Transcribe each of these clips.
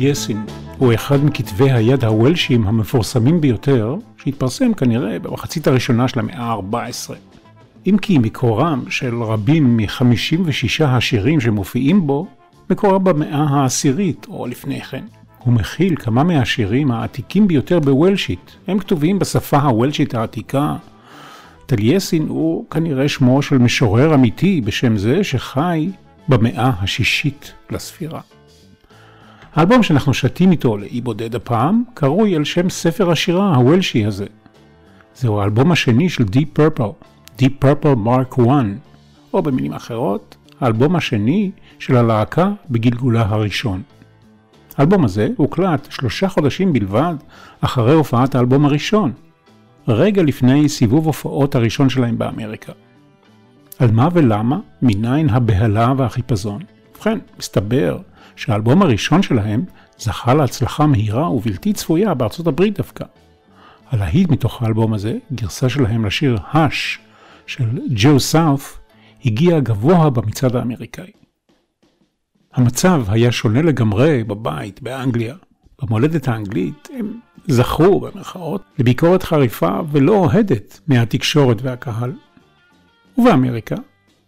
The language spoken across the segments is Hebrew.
Taliesin הוא אחד מכתבי היד הוולשים המפורסמים ביותר, שהתפרסם כנראה במחצית הראשונה של המאה ה-14. אם כי מקורם של רבים מ-56 השירים שמופיעים בו, מקורם במאה העשירית או לפני כן. הוא מכיל כמה מהשירים העתיקים ביותר בוולשית. הם כתובים בשפה הוולשית העתיקה. טלייסין הוא כנראה שמו של משורר אמיתי בשם זה שחי במאה השישית לספירה. האלבום שאנחנו שתים איתו לאי בודד הפעם, קרוי על שם ספר השירה הוולשי הזה. זהו האלבום השני של Deep Purple, Deep Purple Mark 1, או במילים אחרות, האלבום השני של הלהקה בגלגולה הראשון. האלבום הזה הוקלט שלושה חודשים בלבד אחרי הופעת האלבום הראשון, רגע לפני סיבוב הופעות הראשון שלהם באמריקה. על מה ולמה, מניין הבהלה והחיפזון? ובכן, מסתבר שהאלבום הראשון שלהם זכה להצלחה מהירה ובלתי צפויה בארצות הברית דווקא. הלהיט מתוך האלבום הזה, גרסה שלהם לשיר האש של ג'ו סאוף, הגיע גבוה במצעד האמריקאי. המצב היה שונה לגמרי בבית, באנגליה. במולדת האנגלית הם זכו, במרכאות, לביקורת חריפה ולא אוהדת מהתקשורת והקהל. ובאמריקה,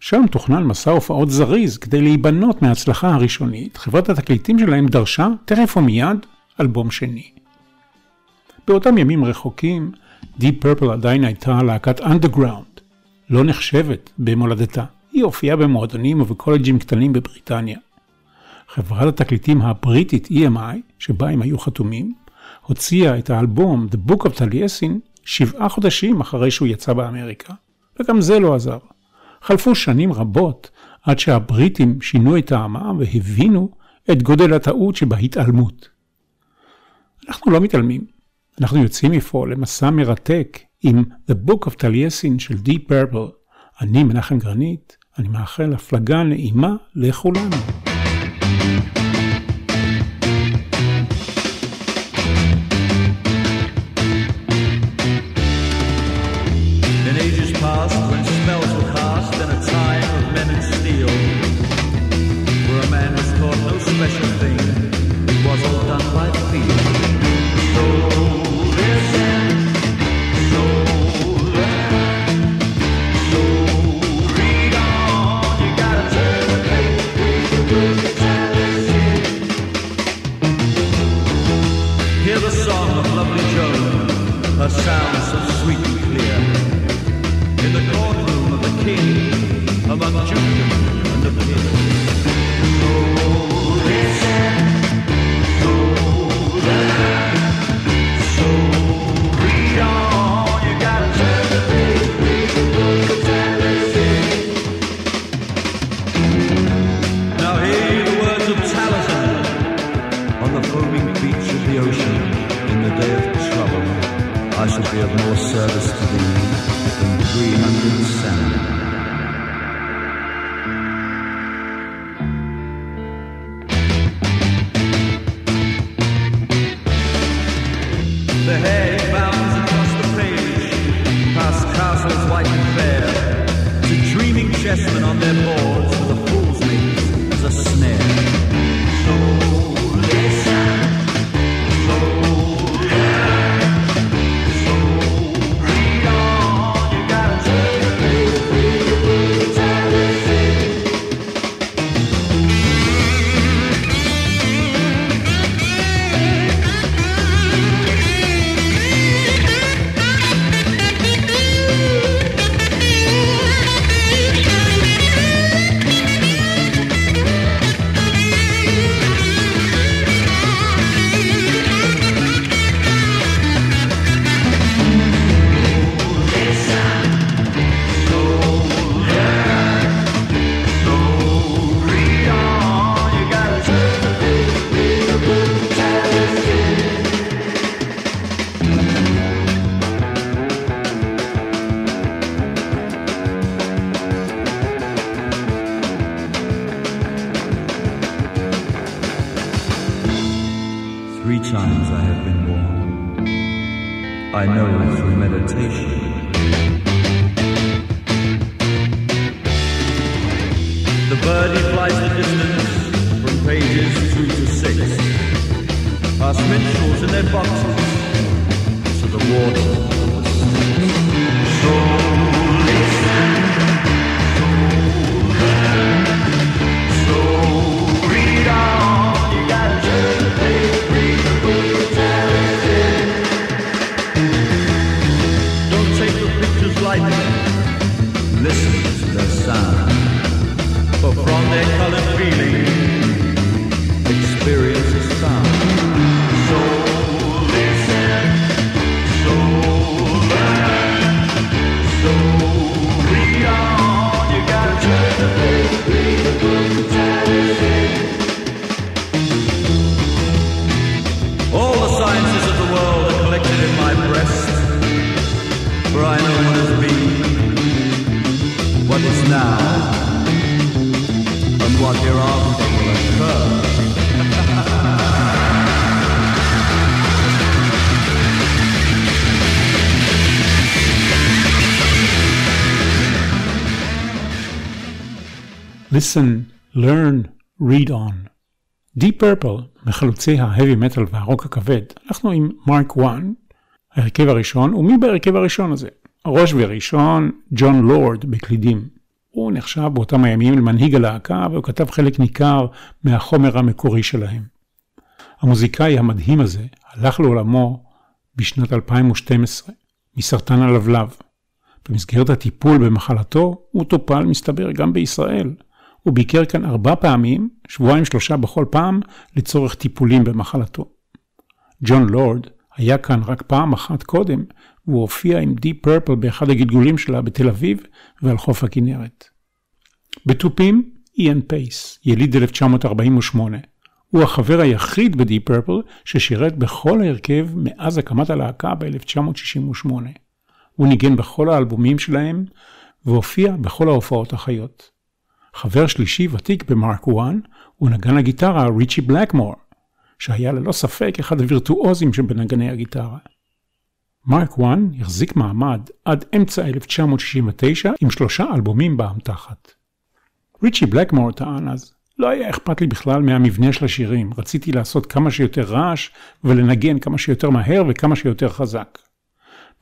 שם תוכנן מסע הופעות זריז כדי להיבנות מההצלחה הראשונית, חברת התקליטים שלהם דרשה, תכף ומיד, אלבום שני. באותם ימים רחוקים, Deep Purple עדיין הייתה להקת אנדרגראונד, לא נחשבת במולדתה. היא הופיעה במועדונים ובקולג'ים קטנים בבריטניה. חברת התקליטים הבריטית EMI, שבה הם היו חתומים, הוציאה את האלבום The Book of Taliesin שבעה חודשים אחרי שהוא יצא באמריקה, וגם זה לא עזר. חלפו שנים רבות עד שהבריטים שינו את טעמם והבינו את גודל הטעות שבהתעלמות. אנחנו לא מתעלמים, אנחנו יוצאים מפה למסע מרתק עם The Book of Taliesin של Deep Purple. אני מנחם גרנית, אני מאחל הפלגה נעימה לכולנו. her sound so sweet and clear. In the courtroom of the king, among gentlemen and the peers. I know through meditation. Listen, learn, read on. Deep Purple, מחלוצי ההאבי מטאל והרוק הכבד, אנחנו עם מרק 1, ההרכב הראשון, ומי בהרכב הראשון הזה? הראש וראשון, ג'ון לורד בקלידים. הוא נחשב באותם הימים למנהיג הלהקה, והוא כתב חלק ניכר מהחומר המקורי שלהם. המוזיקאי המדהים הזה הלך לעולמו בשנת 2012 מסרטן הלבלב. במסגרת הטיפול במחלתו, הוא טופל, מסתבר, גם בישראל. הוא ביקר כאן ארבע פעמים, שבועיים שלושה בכל פעם, לצורך טיפולים במחלתו. ג'ון לורד היה כאן רק פעם אחת קודם, והוא הופיע עם דיפ פרפל באחד הגלגולים שלה בתל אביב ועל חוף הכנרת. בתופים, איאן פייס, יליד 1948. הוא החבר היחיד בדיפ פרפל ששירת בכל הרכב מאז הקמת הלהקה ב-1968. הוא ניגן בכל האלבומים שלהם והופיע בכל ההופעות החיות. חבר שלישי ותיק במרק 1 הוא נגן הגיטרה ריצ'י בלקמור, שהיה ללא ספק אחד הווירטואוזים שבנגני הגיטרה. מרק 1 החזיק מעמד עד אמצע 1969 עם שלושה אלבומים באמתחת. ריצ'י בלקמור טען אז, לא היה אכפת לי בכלל מהמבנה של השירים, רציתי לעשות כמה שיותר רעש ולנגן כמה שיותר מהר וכמה שיותר חזק.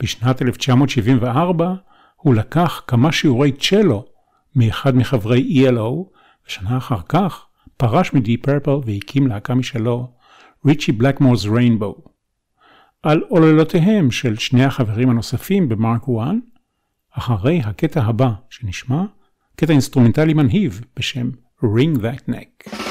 בשנת 1974 הוא לקח כמה שיעורי צ'לו מאחד מחברי ELO, ושנה אחר כך פרש מדיפ פרפל והקים להקה משלו, ריצ'י בלקמורס ריינבו. על עוללותיהם של שני החברים הנוספים במרק 1, אחרי הקטע הבא שנשמע, קטע אינסטרומנטלי מרהיב בשם Ring That Neck.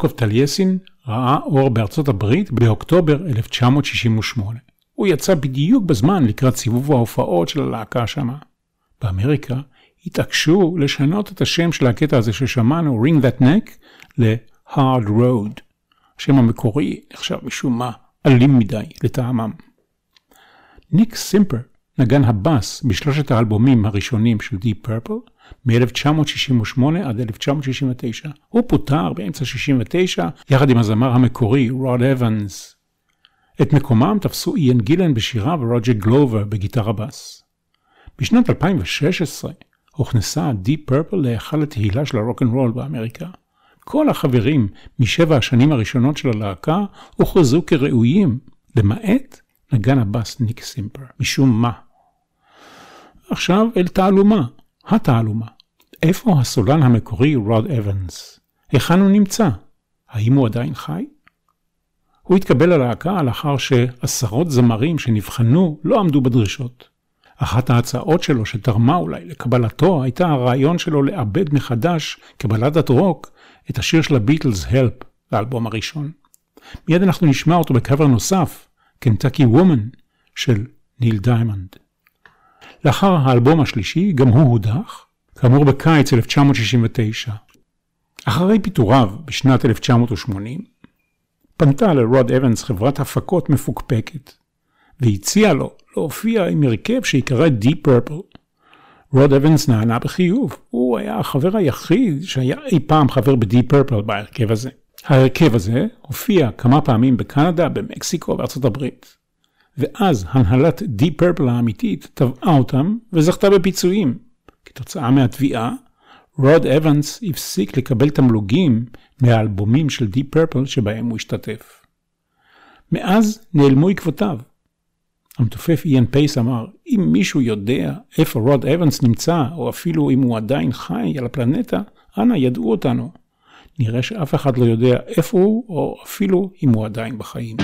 Book of Taliesin ראה אור בארצות הברית באוקטובר 1968. הוא יצא בדיוק בזמן לקראת סיבוב ההופעות של הלהקה שמה. באמריקה התעקשו לשנות את השם של הקטע הזה ששמענו, Ring That Neck, ל-Hard Road. השם המקורי נחשב משום מה אלים מדי לטעמם. ניק סימפר נגן הבאס בשלושת האלבומים הראשונים של Deep Purple, מ-1968 עד 1969. הוא פוטר באמצע 69 יחד עם הזמר המקורי רוד אבנס. את מקומם תפסו איין גילן בשירה ורוג'ר גלובר בגיטרה בס. בשנת 2016 הוכנסה Deep Purple להיכל התהילה של הרוקנרול באמריקה. כל החברים משבע השנים הראשונות של הלהקה הוכרזו כראויים, למעט נגן הבאס ניק סימפר, משום מה. עכשיו אל תעלומה, התעלומה. איפה הסולן המקורי רוד אבנס? היכן הוא נמצא? האם הוא עדיין חי? הוא התקבל ללהקה לאחר שעשרות זמרים שנבחנו לא עמדו בדרישות. אחת ההצעות שלו שתרמה אולי לקבלתו הייתה הרעיון שלו לעבד מחדש כבלדת רוק את השיר של הביטלס, Help, לאלבום הראשון. מיד אנחנו נשמע אותו בקבר נוסף, Kentucky Woman, של ניל דיימונד. לאחר האלבום השלישי, גם הוא הודח, כאמור בקיץ 1969. אחרי פיטוריו בשנת 1980, פנתה לרוד אבנס חברת הפקות מפוקפקת, והציעה לו להופיע עם הרכב שיקרא Deep Purple. רוד אבנס נענה בחיוב, הוא היה החבר היחיד שהיה אי פעם חבר ב-Deep Purple בהרכב הזה. ההרכב הזה הופיע כמה פעמים בקנדה, במקסיקו ובארצות הברית. ואז הנהלת Deep Purple האמיתית תבעה אותם וזכתה בפיצויים. כתוצאה מהתביעה, רוד אבנס הפסיק לקבל תמלוגים מהאלבומים של Deep Purple שבהם הוא השתתף. מאז נעלמו עקבותיו. המתופף איין פייס אמר, אם מישהו יודע איפה רוד אבנס נמצא, או אפילו אם הוא עדיין חי על הפלנטה, אנא ידעו אותנו. נראה שאף אחד לא יודע איפה הוא, או אפילו אם הוא עדיין בחיים.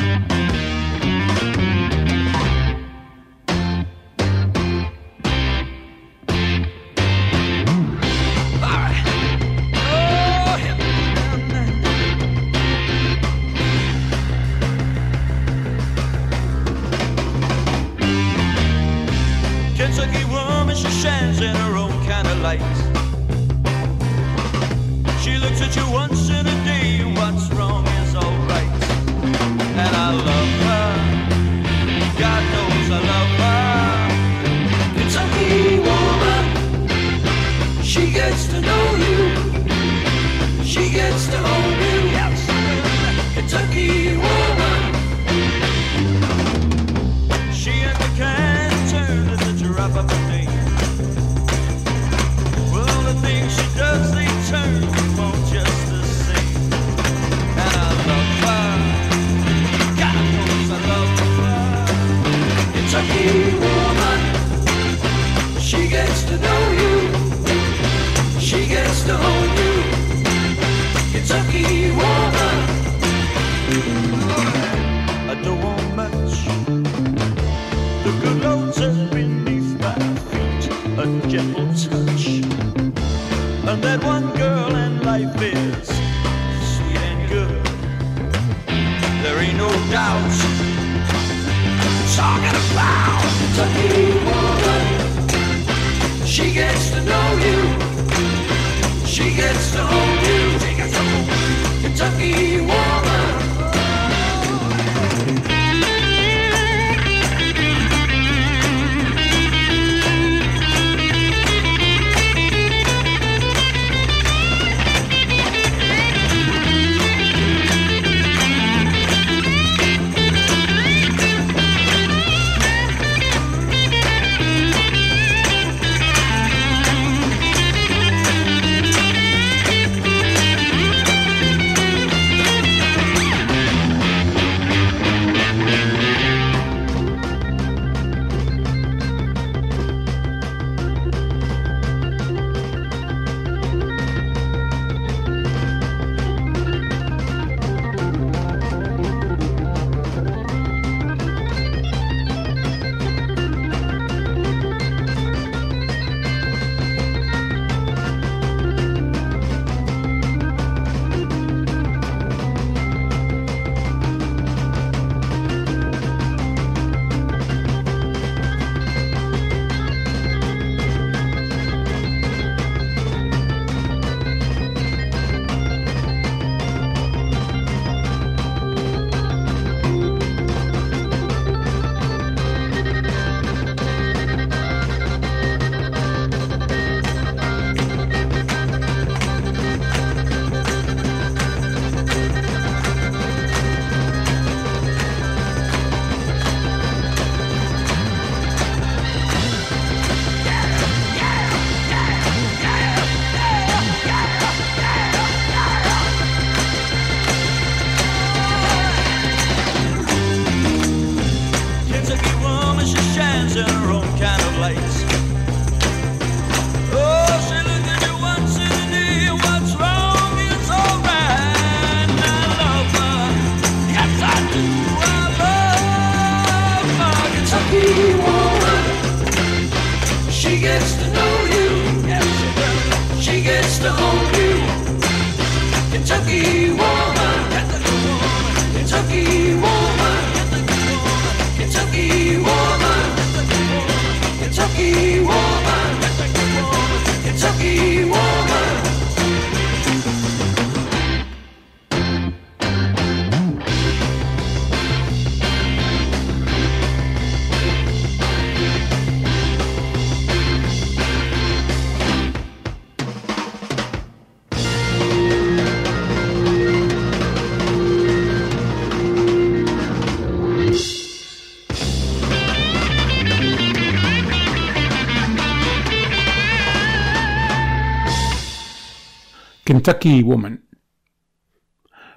Kentucky Woman.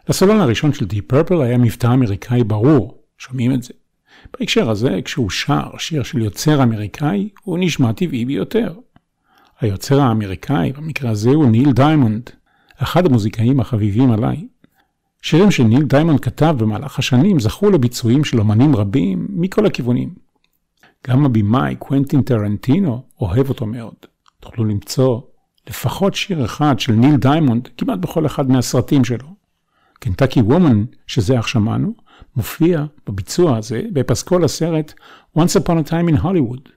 לסולן הראשון של Deep Purple היה מבטא אמריקאי ברור, שומעים את זה. בהקשר הזה, כשהוא שר שיר של יוצר אמריקאי, הוא נשמע טבעי ביותר. היוצר האמריקאי, במקרה הזה, הוא ניל דיימונד, אחד המוזיקאים החביבים עליי. שירים שניל דיימונד כתב במהלך השנים זכו לביצועים של אמנים רבים מכל הכיוונים. גם הבמאי קוונטין טרנטינו אוהב אותו מאוד. תוכלו למצוא לפחות שיר אחד של ניל דיימונד כמעט בכל אחד מהסרטים שלו. Kentucky Woman, שזה עתה שמענו, מופיע בביצוע הזה בפסקול הסרט Once Upon a Time in Hollywood.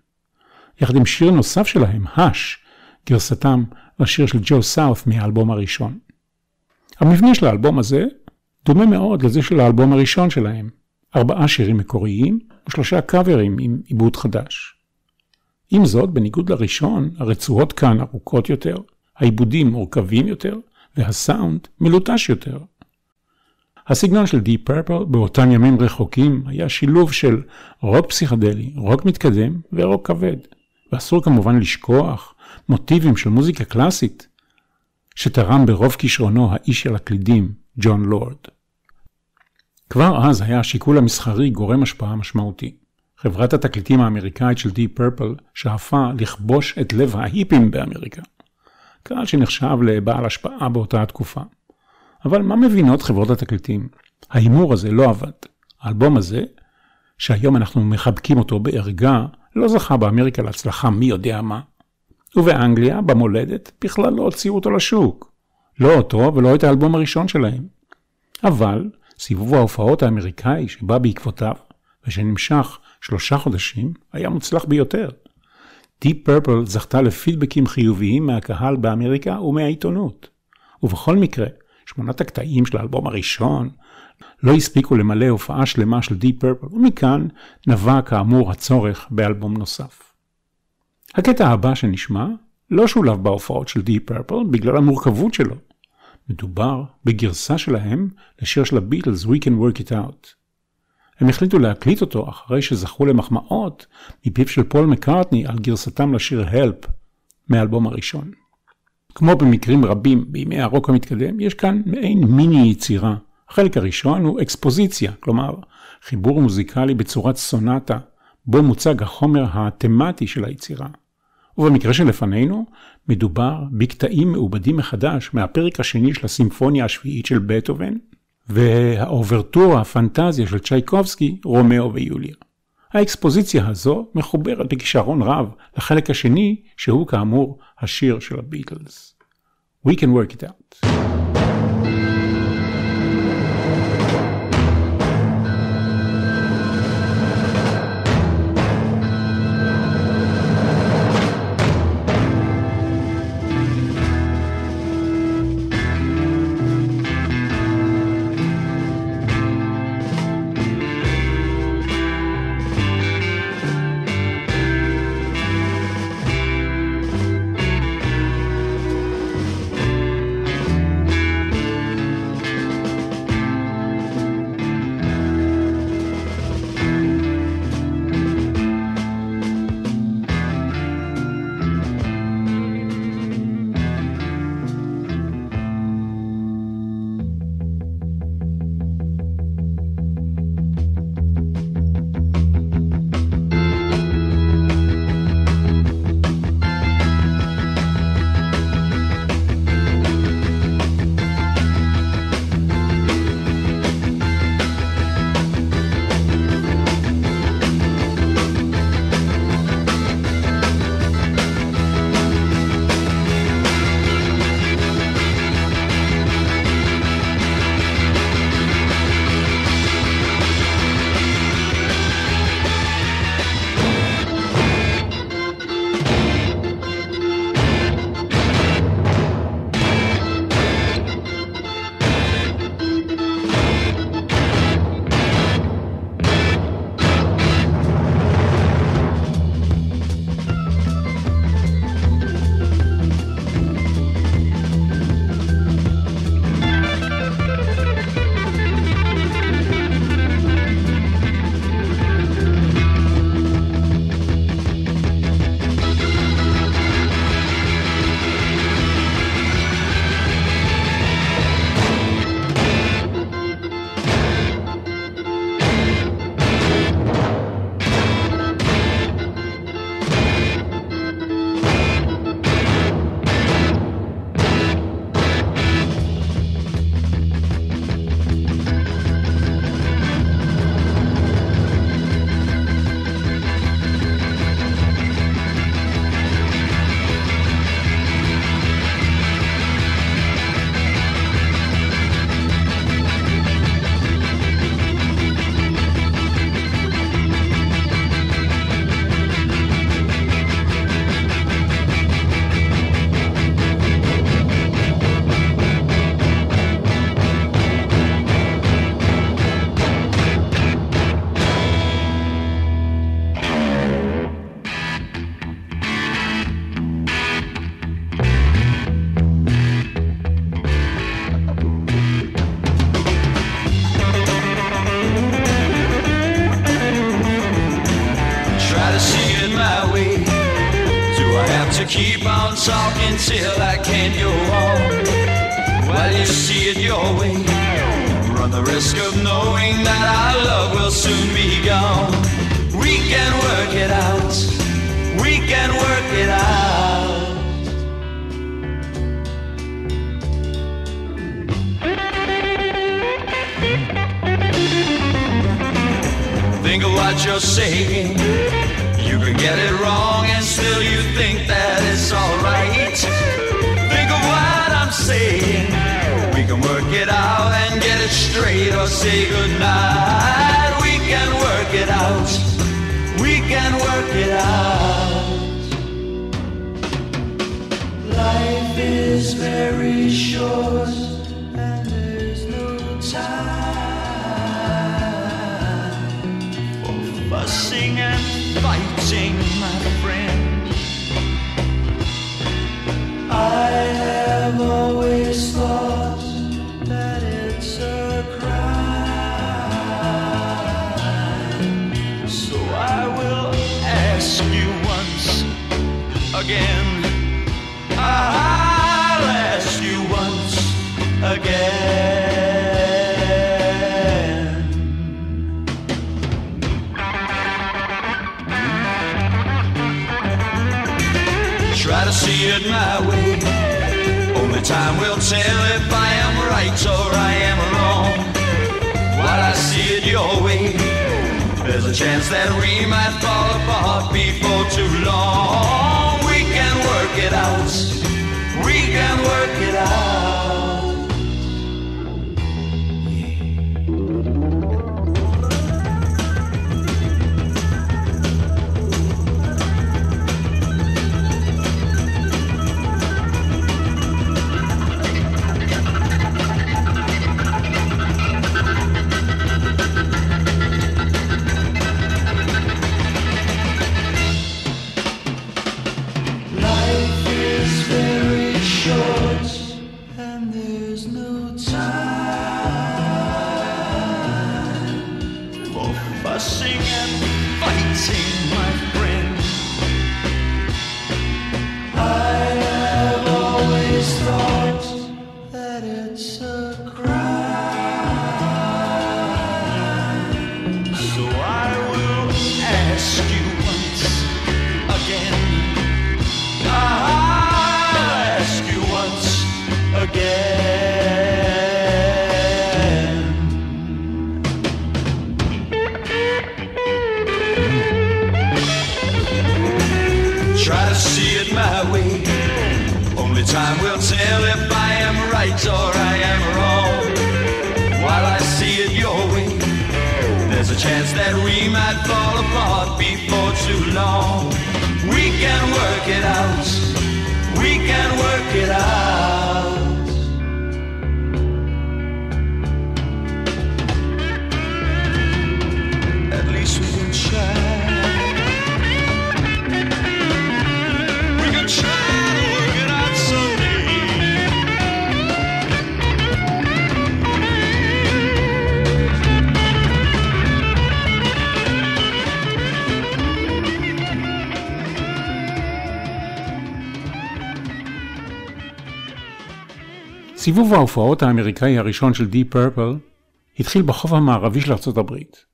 יחד עם שיר נוסף שלהם, Hush, גרסתם לשיר של ג'ו סאות' מהאלבום הראשון. המבנה של האלבום הזה דומה מאוד לזה של האלבום הראשון שלהם. ארבעה שירים מקוריים ושלושה קאברים עם עיבוד חדש. עם זאת, בניגוד לראשון, הרצועות כאן ארוכות יותר, העיבודים מורכבים יותר, והסאונד מלוטש יותר. הסגנון של Deep Purple באותם ימים רחוקים היה שילוב של רוק פסיכדלי, רוק מתקדם ורוק כבד. ואסור כמובן לשכוח מוטיבים של מוזיקה קלאסית, שתרם ברוב כישרונו האיש של הקלידים, ג'ון לורד. כבר אז היה השיקול המסחרי גורם השפעה משמעותי. חברת התקליטים האמריקאית של Deep Purple שאפה לכבוש את לב ההיפים באמריקה. קהל שנחשב לבעל השפעה באותה התקופה. אבל מה מבינות חברות התקליטים? ההימור הזה לא עבד. האלבום הזה, שהיום אנחנו מחבקים אותו בערגה, לא זכה באמריקה להצלחה מי יודע מה. ובאנגליה, במולדת, בכלל לא הוציאו אותו לשוק. לא אותו ולא את האלבום הראשון שלהם. אבל סיבוב ההופעות האמריקאי שבא בעקבותיו, ושנמשך שלושה חודשים, היה מוצלח ביותר. Deep Purple זכתה לפידבקים חיוביים מהקהל באמריקה ומהעיתונות. ובכל מקרה, שמונת הקטעים של האלבום הראשון לא הספיקו למלא הופעה שלמה של Deep Purple, ומכאן נבע כאמור הצורך באלבום נוסף. הקטע הבא שנשמע לא שולב בהופעות של Deep Purple בגלל המורכבות שלו. מדובר בגרסה שלהם לשיר של הביטלס We Can Work It Out. הם החליטו להקליט אותו אחרי שזכו למחמאות מפיו של פול מקארטני על גרסתם לשיר Help מהאלבום הראשון. כמו במקרים רבים בימי הרוק המתקדם, יש כאן מעין מיני יצירה. החלק הראשון הוא אקספוזיציה, כלומר חיבור מוזיקלי בצורת סונטה, בו מוצג החומר התמטי של היצירה. ובמקרה שלפנינו, מדובר בקטעים מעובדים מחדש מהפרק השני של הסימפוניה השביעית של בטהובן, והאוברטורה הפנטזיה של צ'ייקובסקי, רומאו ויוליה. האקספוזיציה הזו מחוברת בכישרון רב לחלק השני, שהוא כאמור השיר של הביטלס. We can work it out. You see it your way, run the risk of knowing that our love will soon be gone. We can work it out. We can work it out. Think of what you're saying. You can get it wrong and still you think that it's alright. Think of what I'm saying. Can work it out and get it straight or say goodnight. We can work it out. We can work it out. Life is very short and there's no time for fussing and fighting, again. I'll ask you once again. Try to see it my way. Only time will tell if I am right or I am wrong. While I see it your way, there's a chance that we might fall apart before too long. Out. We can work it out. סיבוב ההופעות האמריקאי הראשון של Deep Purple התחיל בחוף המערבי של ארצות הברית.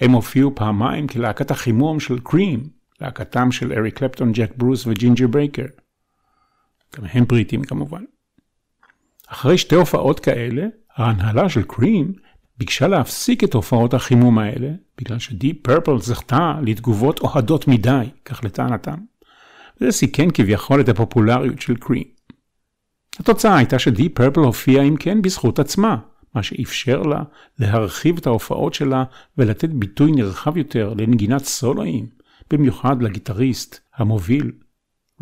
הם הופיעו פעמיים כלהקת החימום של קרים, להקתם של אריק קלפטון, ג'ק ברוס וג'ינג'ר ברייקר. גם הם בריטים כמובן. אחרי שתי הופעות כאלה, ההנהלה של קרים ביקשה להפסיק את הופעות החימום האלה, בגלל ש-Deep Purple זכתה לתגובות אוהדות מדי, כך לטענתם. וזה סיכן כביכול את הפופולריות של קרים. התוצאה הייתה ש-Deep Purple הופיעה אם כן בזכות עצמה, מה שאפשר לה להרחיב את ההופעות שלה ולתת ביטוי נרחב יותר לנגינת סולואים, במיוחד לגיטריסט המוביל,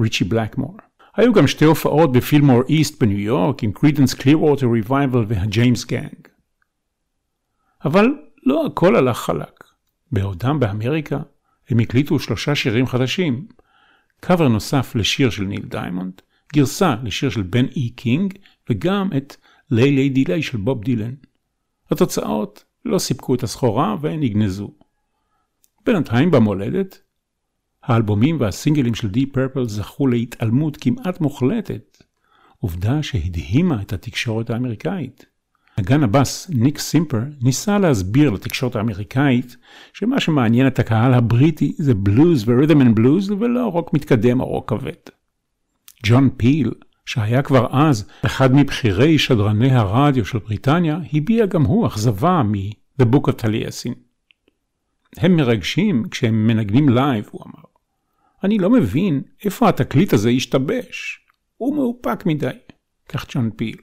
ריצ'י בלקמור. היו גם שתי הופעות בפילמור איסט בניו יורק עם קרידנס קלירווטר ריבייבל והג'יימס גאנג. אבל לא הכל הלך חלק. בעודם באמריקה הם הקליטו שלושה שירים חדשים, קאבר נוסף לשיר של ניל דיימונד, גרסה לשיר של בן אי קינג וגם את Lay Lady Lay של בוב דילן. התוצאות לא סיפקו את הסחורה והן נגנזו. בינתיים במולדת, האלבומים והסינגלים של Deep Purple זכו להתעלמות כמעט מוחלטת, עובדה שהדהימה את התקשורת האמריקאית. נגן הבאס ניק סימפר ניסה להסביר לתקשורת האמריקאית שמה שמעניין את הקהל הבריטי זה בלוז ו-rhythm and blues ולא רוק מתקדם או רוק כבד. ג'ון פיל, שהיה כבר אז אחד מבכירי שדרני הרדיו של בריטניה, הביע גם הוא אכזבה מ-The Book of Taliesyn. הם מרגשים כשהם מנגנים live, הוא אמר. אני לא מבין איפה התקליט הזה השתבש. הוא מאופק מדי. כך ג'ון פיל.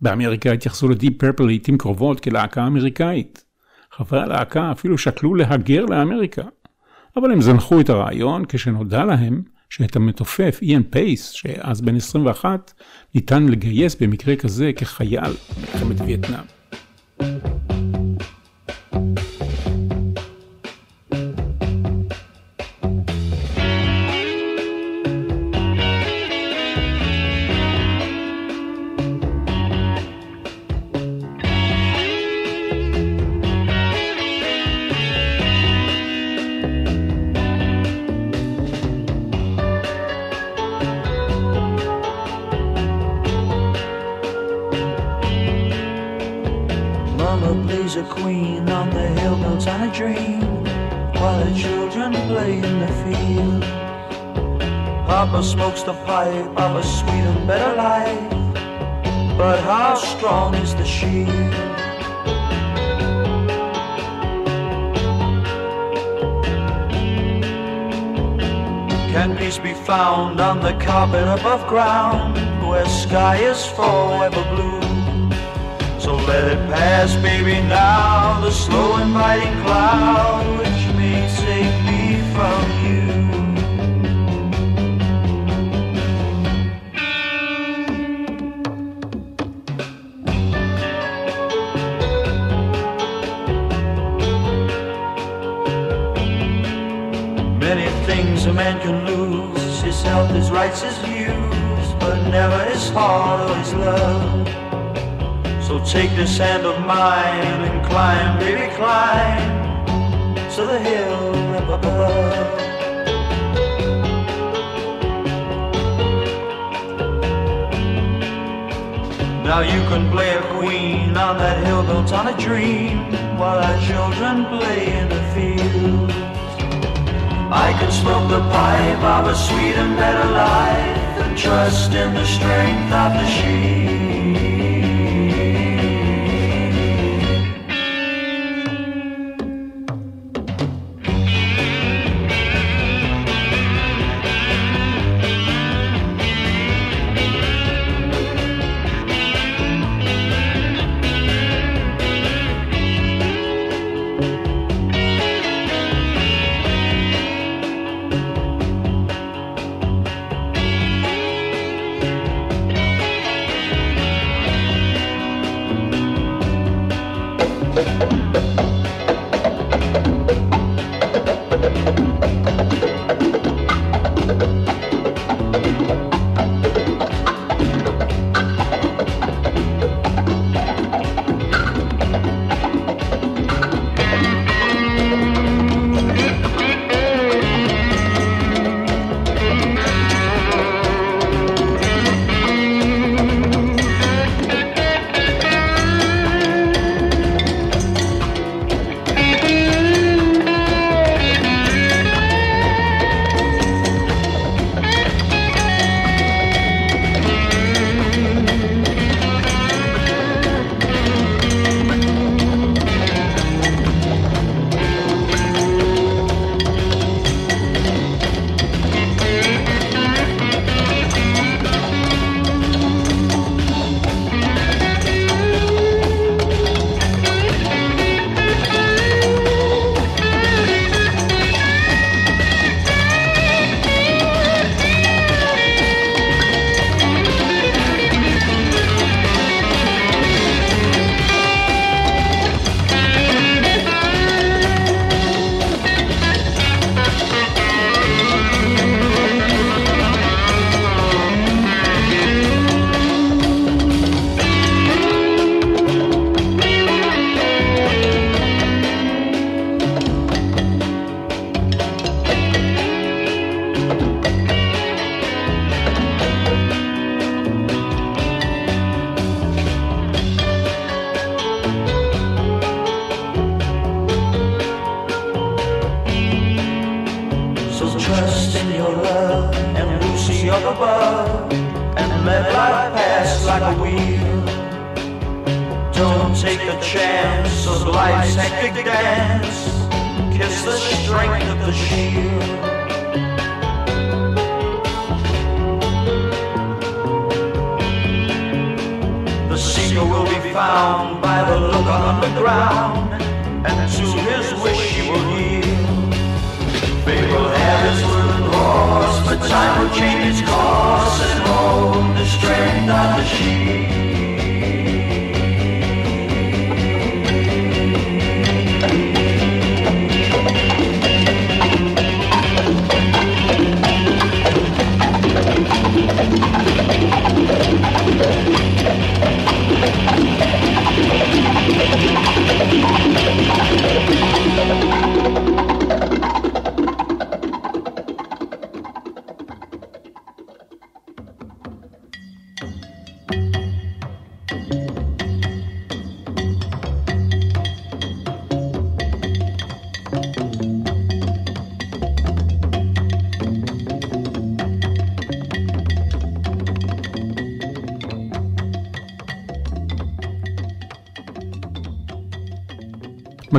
באמריקה התייחסו לדיפ פרפל לעיתים קרובות כלהקה אמריקאית. חברי הלהקה אפילו שקלו להגר לאמריקה. אבל הם זנחו את הרעיון כשנודע להם שאת המתופף איאן פייס, שאז בן 21, ניתן לגייס במקרה כזה כחייל במלחמת וייטנאם. On above ground where sky is forever blue? So let it pass, baby, now the slow inviting cloud So take this hand of mine and climb, baby, climb to the hill up above. Now you can play a queen on that hill built on a dream while our children play in the field. I can smoke the pipe of a sweet and better life and trust in the strength of the sheep.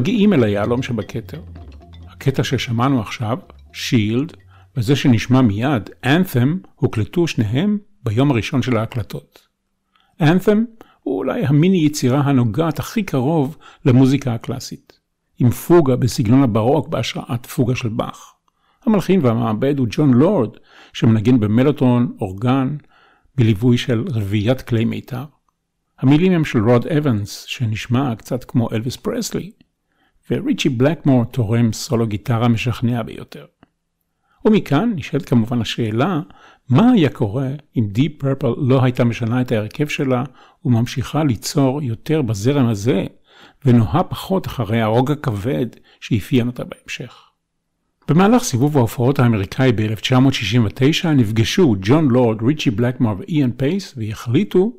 מגיעים אל היהלום שבכתר. הקטע ששמענו עכשיו, שילד, וזה שנשמע מיד, Anthem, הוקלטו שניהם ביום הראשון של ההקלטות. Anthem הוא אולי המיני יצירה הנוגעת הכי קרוב למוזיקה הקלאסית, עם פוגה בסגנון הברוק בהשראת פוגה של באך. המלחין והמעבד הוא ג'ון לורד, שמנגן במלוטון, אורגן, בליווי של רביעיית כלי מיתר. המילים הם של רוד אבנס, שנשמע קצת כמו אלוויס פרסלי, וריצ'י בלקמור תורם סולו גיטרה משכנע ביותר. ומכאן נשאלת כמובן השאלה, מה היה קורה אם Deep Purple לא הייתה משנה את ההרכב שלה וממשיכה ליצור יותר בזרם הזה, ונוהה פחות אחרי הרוק הכבד שאפיין אותה בהמשך. במהלך סיבוב ההופעות האמריקאי ב-1969 נפגשו ג'ון לורד, ריצ'י בלקמור ואיאן פייס והחליטו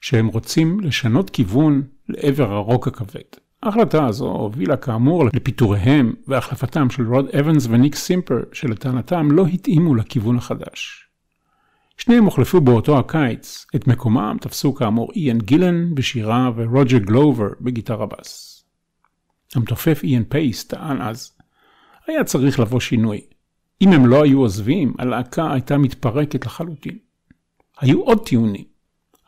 שהם רוצים לשנות כיוון לעבר הרוק הכבד. ההחלטה הזו הובילה כאמור לפיטוריהם והחלפתם של רוד אבנס וניק סימפר שלטענתם לא התאימו לכיוון החדש. שניהם הוחלפו באותו הקיץ, את מקומם תפסו כאמור איאן גילן בשירה ורוג'ר גלובר בגיטרה בס. המתופף איאן פייס טען אז, היה צריך לבוא שינוי. אם הם לא היו עוזבים, הלהקה הייתה מתפרקת לחלוטין. היו עוד טיעונים.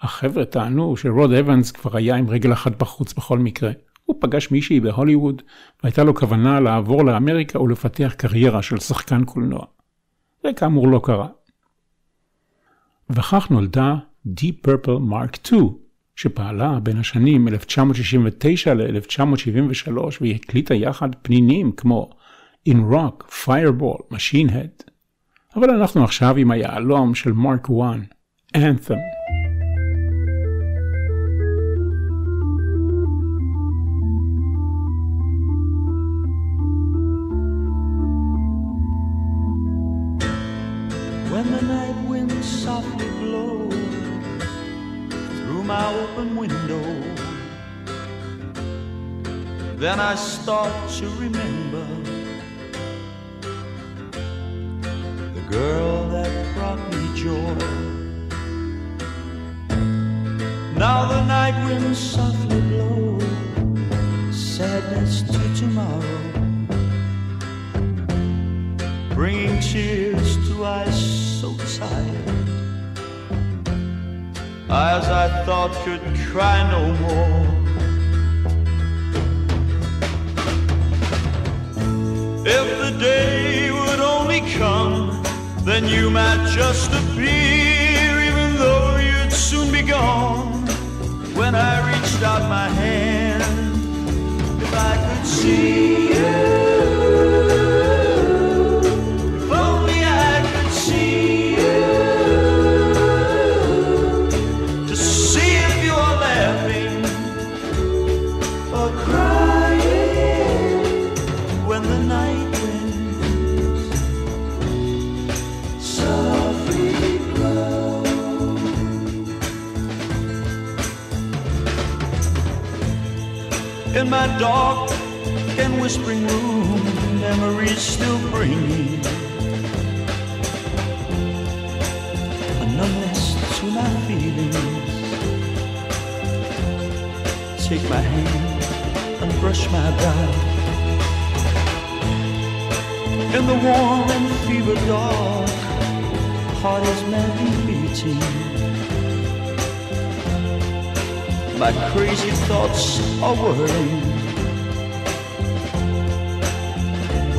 החבר'ה טענו שרוד אבנס כבר היה עם רגל אחת בחוץ בכל מקרה. הוא פגש מישהי בהוליווד, והייתה לו כוונה לעבור לאמריקה ולפתח קריירה של שחקן קולנוע. זה כאמור לא קרה. וכך נולדה Deep Purple Mark II, שפעלה בין השנים 1969 ל-1973 והיא הקליטה יחד פנינים כמו In Rock, Fireball, Machine Head. אבל אנחנו עכשיו עם היהלום של מרק 1, Anthem. Start to remember the girl that brought me joy. Now the night wind softly blow, sadness to tomorrow bringing tears to eyes so tired. Eyes I thought could cry no more. If the day would only come, then you might just appear, even though you'd soon be gone. When I reached out my hand, if I could see dark and whispering room memories still bring. me a numbness to my feelings, take my hand and brush my brow. In the warm and fever dark, heart is madly beating. My crazy thoughts are whirling.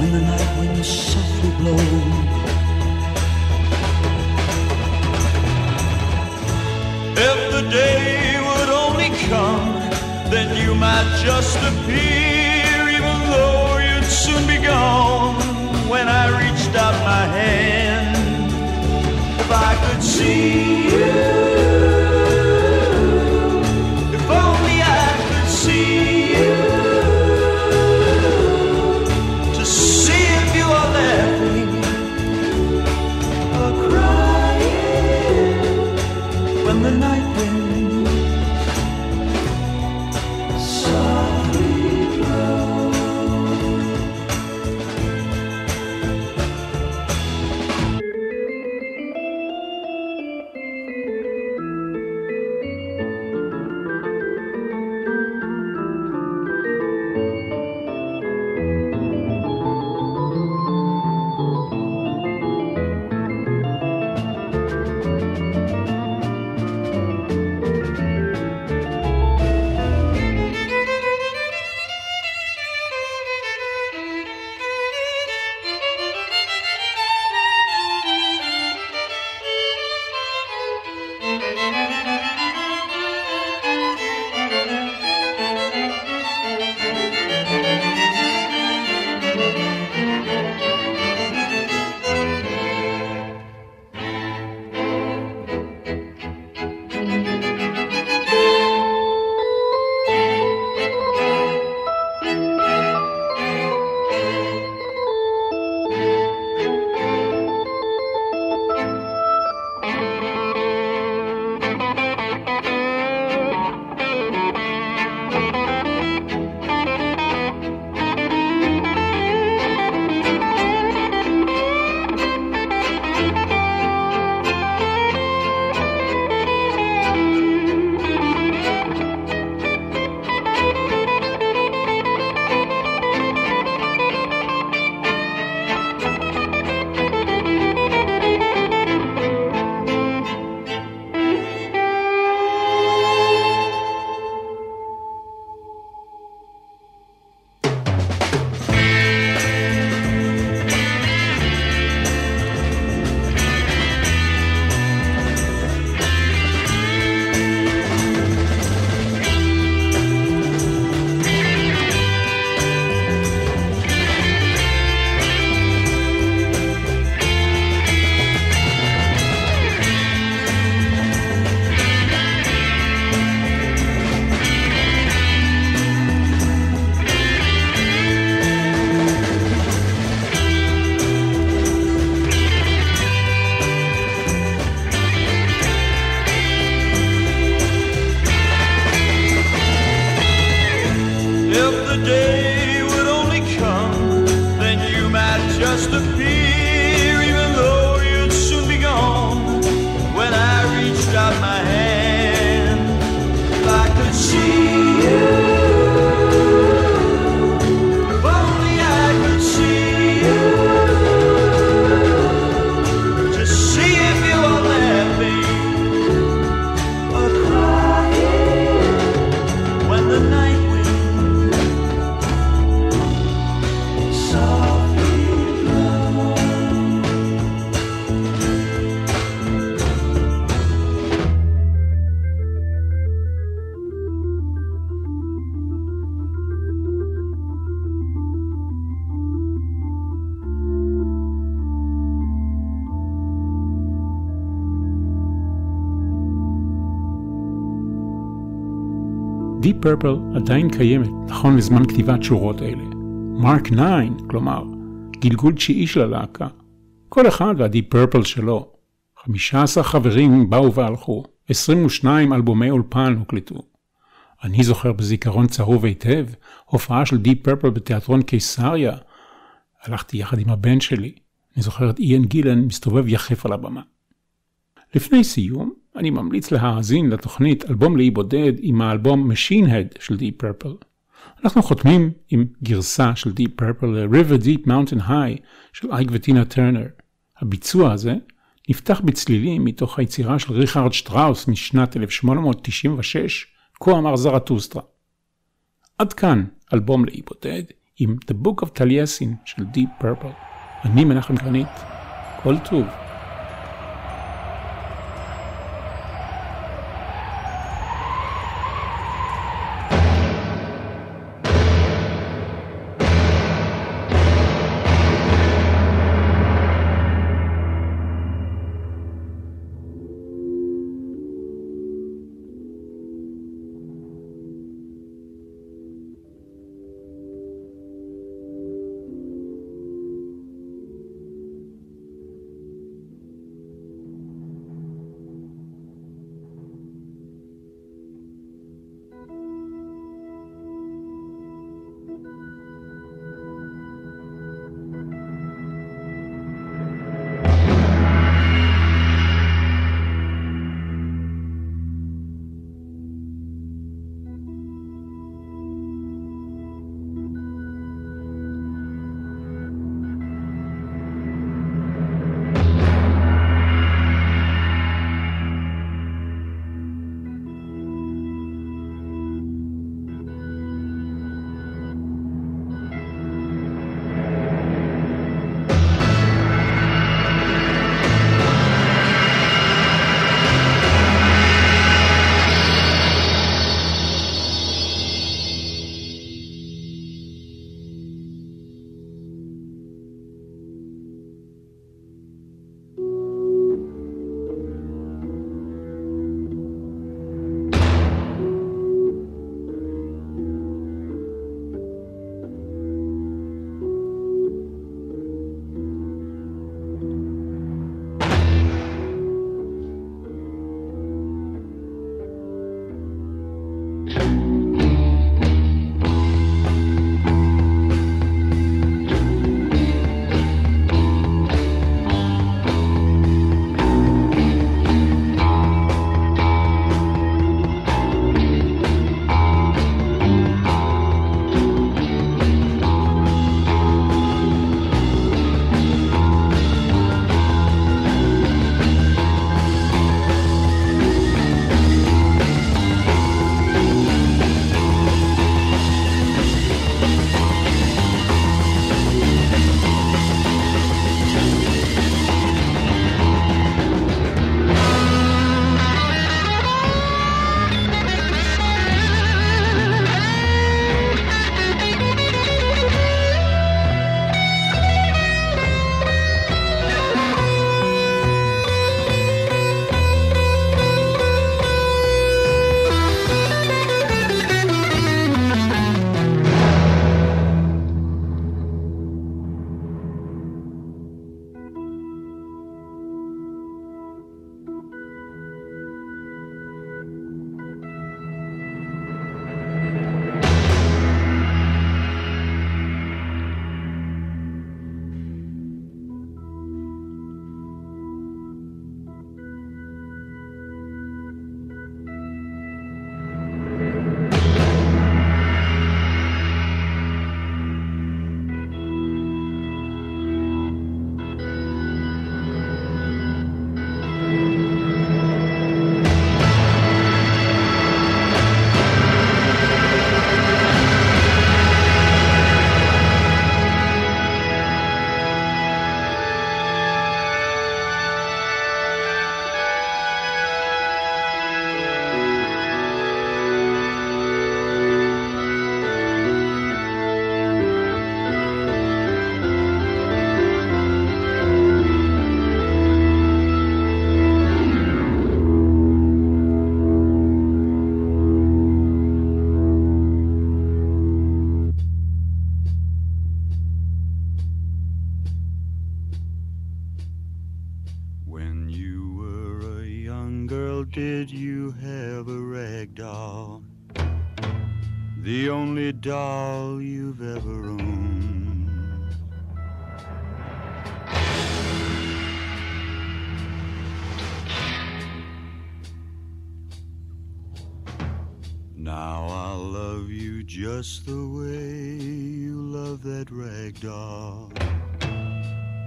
When the night winds softly blow. If the day would only come, then you might just appear, even though you'd soon be gone. When I reached out my hand, if I could see you, Purple עדיין קיימת, נכון לזמן כתיבת שורות אלה. מרק 9, כלומר, גלגול תשיעי של הלהקה. כל אחד וה Deep Purple שלו. 15 חברים באו והלכו, 22 אלבומי אולפן הוקלטו. אני זוכר בזיכרון צרוב היטב הופעה של Deep Purple בתיאטרון קיסריה. הלכתי יחד עם הבן שלי. אני זוכר את איאן גילן מסתובב יחף על הבמה. לפני סיום, אני ממליץ להאזין לתוכנית אלבום לאי בודד עם האלבום Machine Head של Deep Purple. אנחנו חותמים עם גרסה של Deep Purple ל-River Deep Mountain High של אייק וטינה טרנר. הביצוע הזה נפתח בצלילים מתוך היצירה של ריכרד שטראוס משנת 1896, כה אמר זרטוסטרה. עד כאן אלבום לאי בודד עם The Book of Taliesin של Deep Purple. אני מנחם גרנית, כל טוב.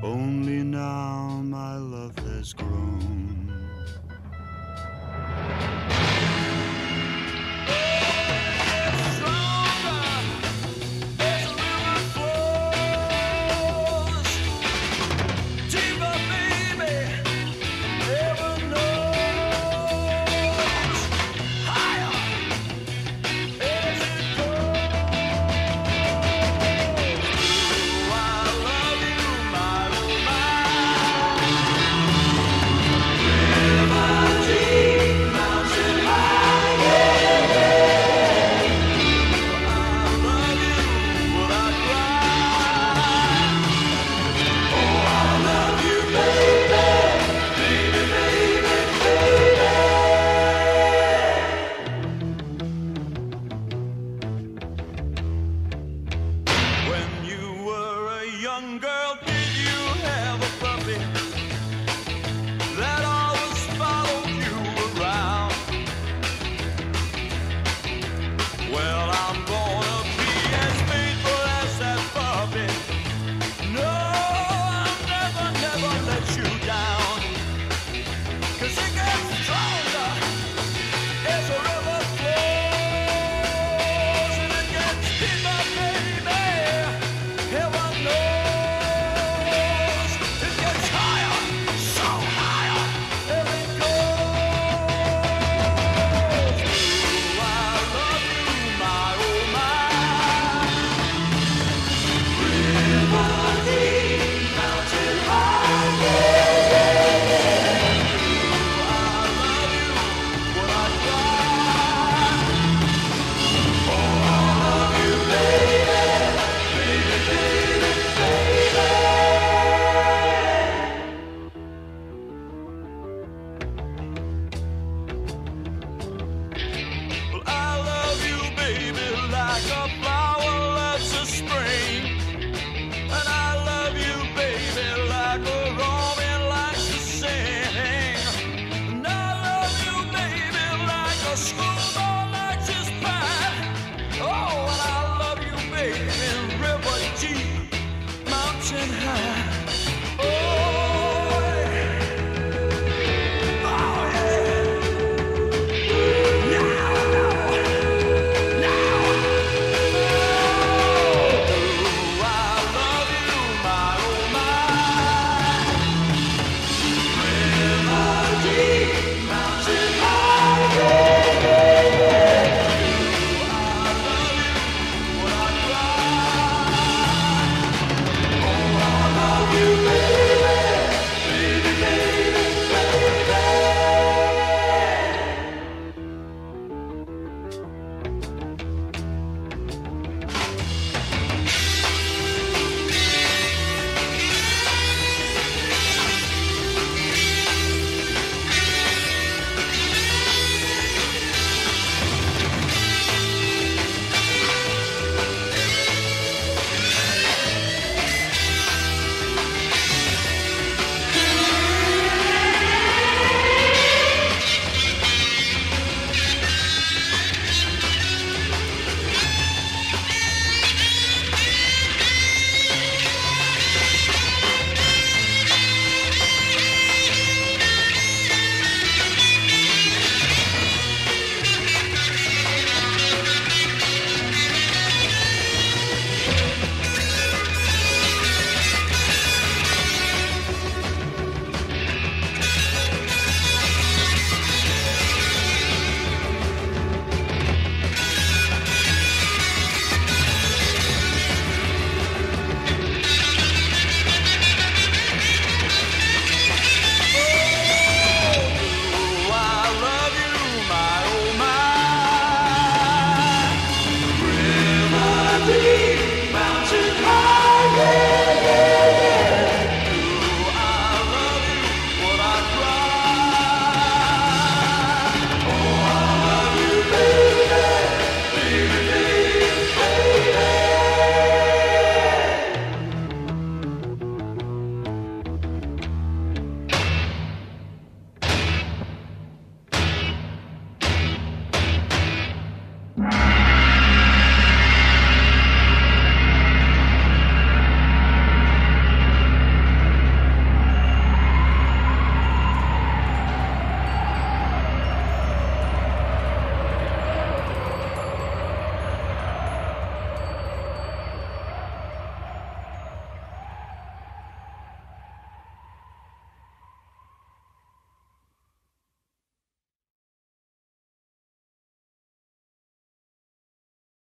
Only now my love has grown.